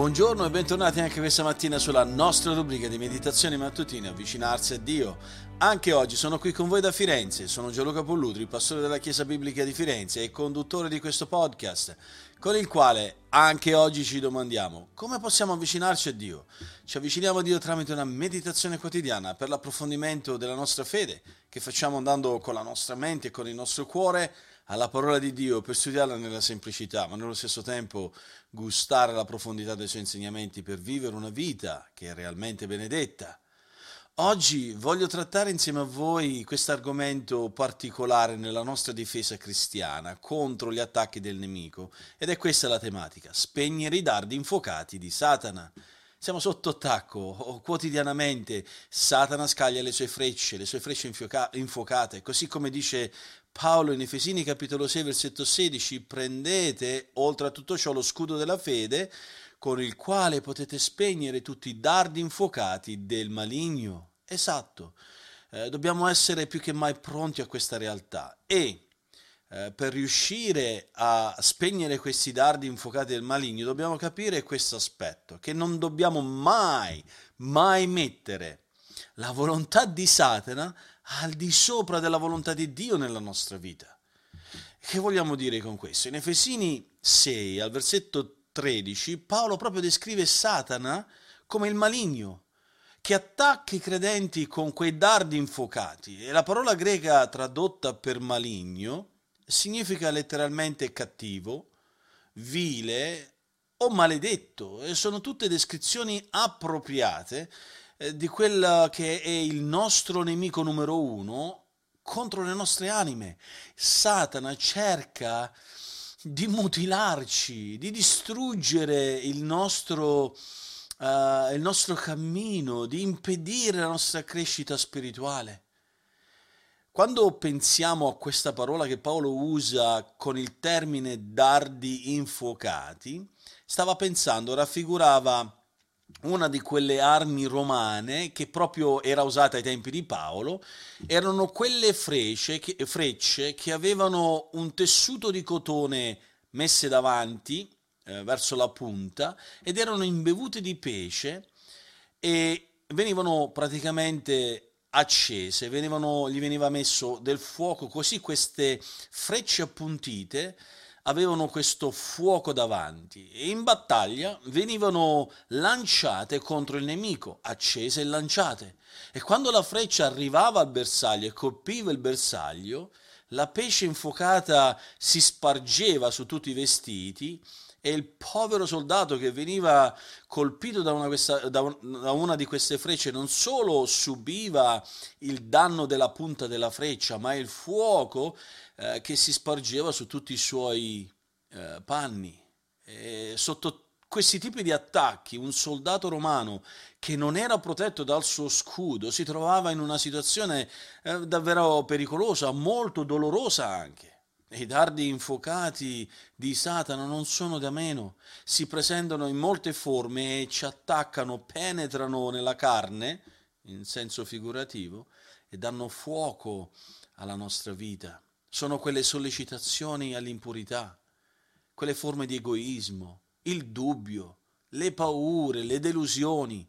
Buongiorno e bentornati anche questa mattina sulla nostra rubrica di meditazioni mattutine Avvicinarsi a Dio. Anche oggi sono qui con voi da Firenze, sono Gianluca Pollutri, pastore della Chiesa Biblica di Firenze e conduttore di questo podcast, con il quale anche oggi ci domandiamo come possiamo avvicinarci a Dio. Ci avviciniamo a Dio tramite una meditazione quotidiana per l'approfondimento della nostra fede, che facciamo andando con la nostra mente e con il nostro cuore alla parola di Dio per studiarla nella semplicità, ma nello stesso tempo gustare la profondità dei suoi insegnamenti per vivere una vita che è realmente benedetta. Oggi voglio trattare insieme a voi questo argomento particolare nella nostra difesa cristiana contro gli attacchi del nemico ed è questa la tematica, spegnere i dardi infuocati di Satana. Siamo sotto attacco quotidianamente, Satana scaglia le sue frecce, le sue frecce infuocate, così come dice Paolo in Efesini capitolo 6 versetto 16, prendete oltre a tutto ciò lo scudo della fede con il quale potete spegnere tutti i dardi infuocati del maligno. Esatto, eh, dobbiamo essere più che mai pronti a questa realtà. E eh, per riuscire a spegnere questi dardi infuocati del maligno dobbiamo capire questo aspetto, che non dobbiamo mai, mai mettere la volontà di Satana al di sopra della volontà di Dio nella nostra vita. Che vogliamo dire con questo? In Efesini 6, al versetto 13, Paolo proprio descrive Satana come il maligno, che attacca i credenti con quei dardi infuocati. E la parola greca tradotta per maligno significa letteralmente cattivo, vile o maledetto. E sono tutte descrizioni appropriate eh, di quello che è il nostro nemico numero uno contro le nostre anime. Satana cerca di mutilarci, di distruggere il nostro, uh, il nostro cammino, di impedire la nostra crescita spirituale. Quando pensiamo a questa parola che Paolo usa con il termine dardi infuocati, stava pensando, raffigurava una di quelle armi romane che proprio era usata ai tempi di Paolo, erano quelle frecce che, frecce che avevano un tessuto di cotone messe davanti eh, verso la punta ed erano imbevute di pesce e venivano praticamente accese, venivano, gli veniva messo del fuoco, così queste frecce appuntite avevano questo fuoco davanti e in battaglia venivano lanciate contro il nemico, accese e lanciate. E quando la freccia arrivava al bersaglio e colpiva il bersaglio, la pesce infuocata si spargeva su tutti i vestiti e il povero soldato che veniva colpito da una, questa, da una, di queste frecce non solo subiva il danno della punta della freccia, ma il fuoco eh, che si spargeva su tutti i suoi eh, panni. E sotto questi tipi di attacchi, un soldato romano che non era protetto dal suo scudo si trovava in una situazione eh, davvero pericolosa, molto dolorosa anche. I dardi infuocati di Satana non sono da meno, si presentano in molte forme e ci attaccano, penetrano nella carne, in senso figurativo, e danno fuoco alla nostra vita. Sono quelle sollecitazioni all'impurità, quelle forme di egoismo, il dubbio, le paure, le delusioni,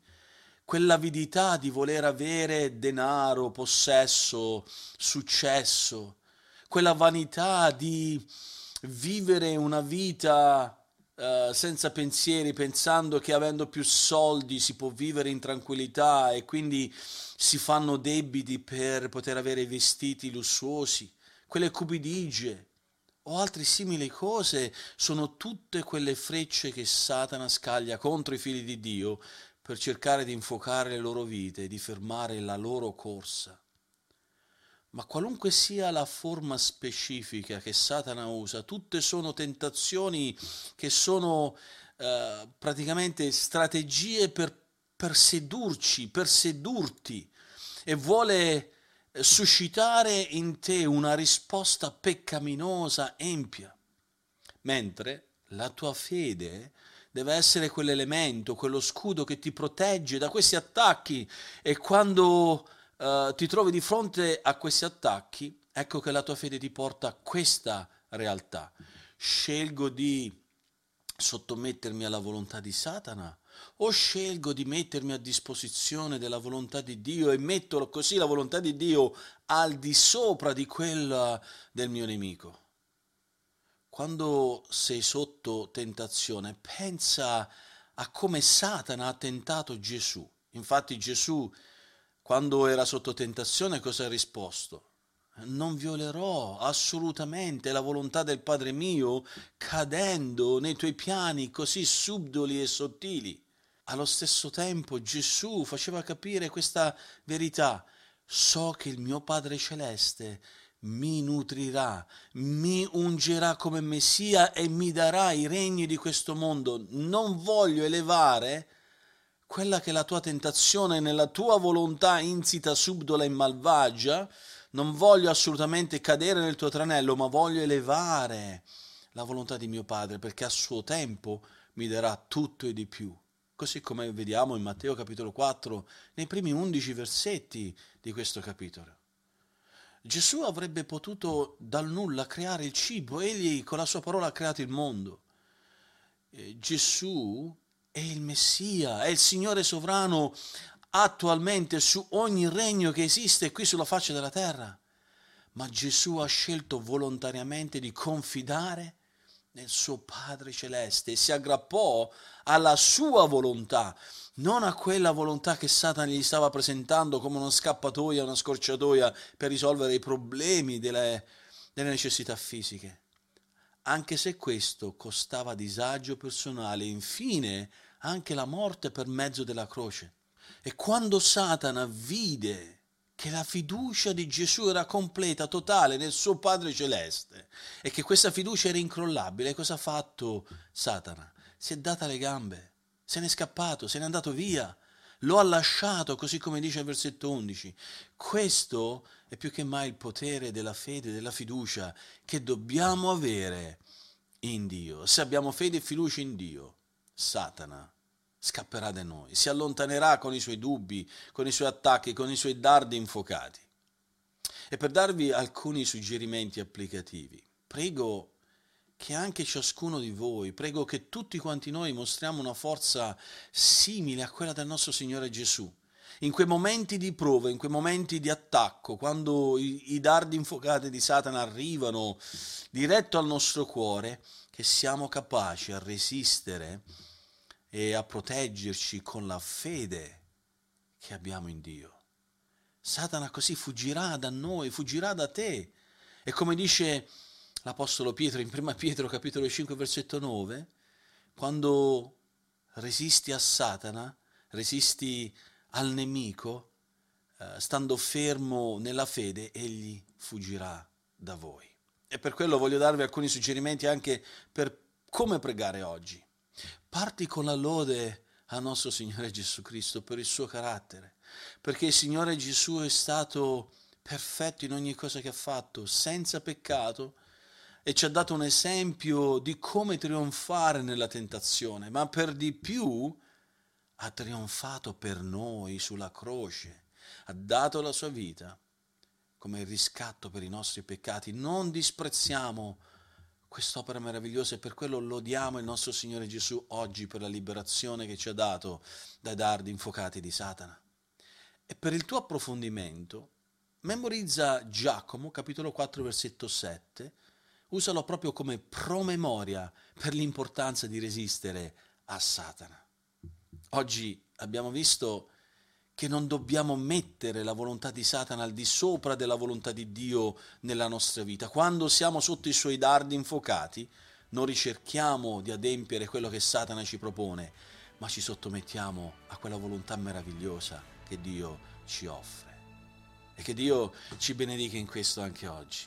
quell'avidità di voler avere denaro, possesso, successo, quella vanità di vivere una vita uh, senza pensieri, pensando che avendo più soldi si può vivere in tranquillità e quindi si fanno debiti per poter avere vestiti lussuosi, quelle cupidigie o altre simili cose sono tutte quelle frecce che Satana scaglia contro i figli di Dio per cercare di infuocare le loro vite, di fermare la loro corsa. Ma qualunque sia la forma specifica che Satana usa, tutte sono tentazioni che sono eh, praticamente strategie per, per sedurci, per sedurti. E vuole eh, suscitare in te una risposta peccaminosa, empia, mentre la tua fede deve essere quell'elemento, quello scudo che ti protegge da questi attacchi. E quando uh, ti trovi di fronte a questi attacchi, ecco che la tua fede ti porta a questa realtà. Scelgo di sottomettermi alla volontà di Satana o scelgo di mettermi a disposizione della volontà di Dio e metto così la volontà di Dio al di sopra di quella del mio nemico? Quando sei sotto tentazione, pensa a come Satana ha tentato Gesù. Infatti Gesù, quando era sotto tentazione, cosa ha risposto? non violerò assolutamente la volontà del Padre mio cadendo nei tuoi piani così subdoli e sottili. Allo stesso tempo Gesù faceva capire questa verità. So che il mio Padre Celeste mi nutrirà, mi ungerà come Messia e mi darà i regni di questo mondo. Non voglio elevare quella che la tua tentazione nella tua volontà insita, subdola e malvagia, non voglio assolutamente cadere nel tuo tranello, ma voglio elevare la volontà di mio Padre, perché a suo tempo mi darà tutto e di più. Così come vediamo in Matteo capitolo 4, nei primi undici versetti di questo capitolo. Gesù avrebbe potuto dal nulla creare il cibo, egli con la sua parola ha creato il mondo. Eh, Gesù è il Messia, è il Signore sovrano, attualmente su ogni regno che esiste qui sulla faccia della terra. Ma Gesù ha scelto volontariamente di confidare nel suo Padre Celeste e si aggrappò alla sua volontà, non a quella volontà che Satana gli stava presentando come una scappatoia, una scorciatoia per risolvere i problemi delle, delle necessità fisiche. Anche se questo costava disagio personale, infine anche la morte per mezzo della croce. E quando Satana vide che la fiducia di Gesù era completa, totale nel suo Padre Celeste e che questa fiducia era incrollabile, cosa ha fatto Satana? Si è data le gambe, se n'è scappato, se n'è andato via, lo ha lasciato, così come dice il versetto 11. Questo è più che mai il potere della fede, della fiducia che dobbiamo avere in Dio. Se abbiamo fede e fiducia in Dio, Satana scapperà da noi, si allontanerà con i suoi dubbi, con i suoi attacchi, con i suoi dardi infocati. E per darvi alcuni suggerimenti applicativi, prego che anche ciascuno di voi, prego che tutti quanti noi mostriamo una forza simile a quella del nostro Signore Gesù. In quei momenti di prova, in quei momenti di attacco, quando i, i dardi infocati di Satana arrivano diretto al nostro cuore, che siamo capaci a resistere e a proteggerci con la fede che abbiamo in Dio. Satana così fuggirà da noi, fuggirà da te. E come dice l'Apostolo Pietro in 1 Pietro capitolo 5 versetto 9, quando resisti a Satana, resisti al nemico, eh, stando fermo nella fede, egli fuggirà da voi. E per quello voglio darvi alcuni suggerimenti anche per come pregare oggi. Parti con la lode al nostro Signore Gesù Cristo per il suo carattere, perché il Signore Gesù è stato perfetto in ogni cosa che ha fatto, senza peccato, e ci ha dato un esempio di come trionfare nella tentazione, ma per di più ha trionfato per noi sulla croce, ha dato la sua vita come riscatto per i nostri peccati. Non disprezziamo quest'opera meravigliosa e per quello lodiamo il nostro Signore Gesù oggi per la liberazione che ci ha dato dai dardi infuocati di Satana. E per il tuo approfondimento, memorizza Giacomo, capitolo 4, versetto 7, usalo proprio come promemoria per l'importanza di resistere a Satana. Oggi abbiamo visto che non dobbiamo mettere la volontà di Satana al di sopra della volontà di Dio nella nostra vita. Quando siamo sotto i suoi dardi infuocati, non ricerchiamo di adempiere quello che Satana ci propone, ma ci sottomettiamo a quella volontà meravigliosa che Dio ci offre. E che Dio ci benedica in questo anche oggi.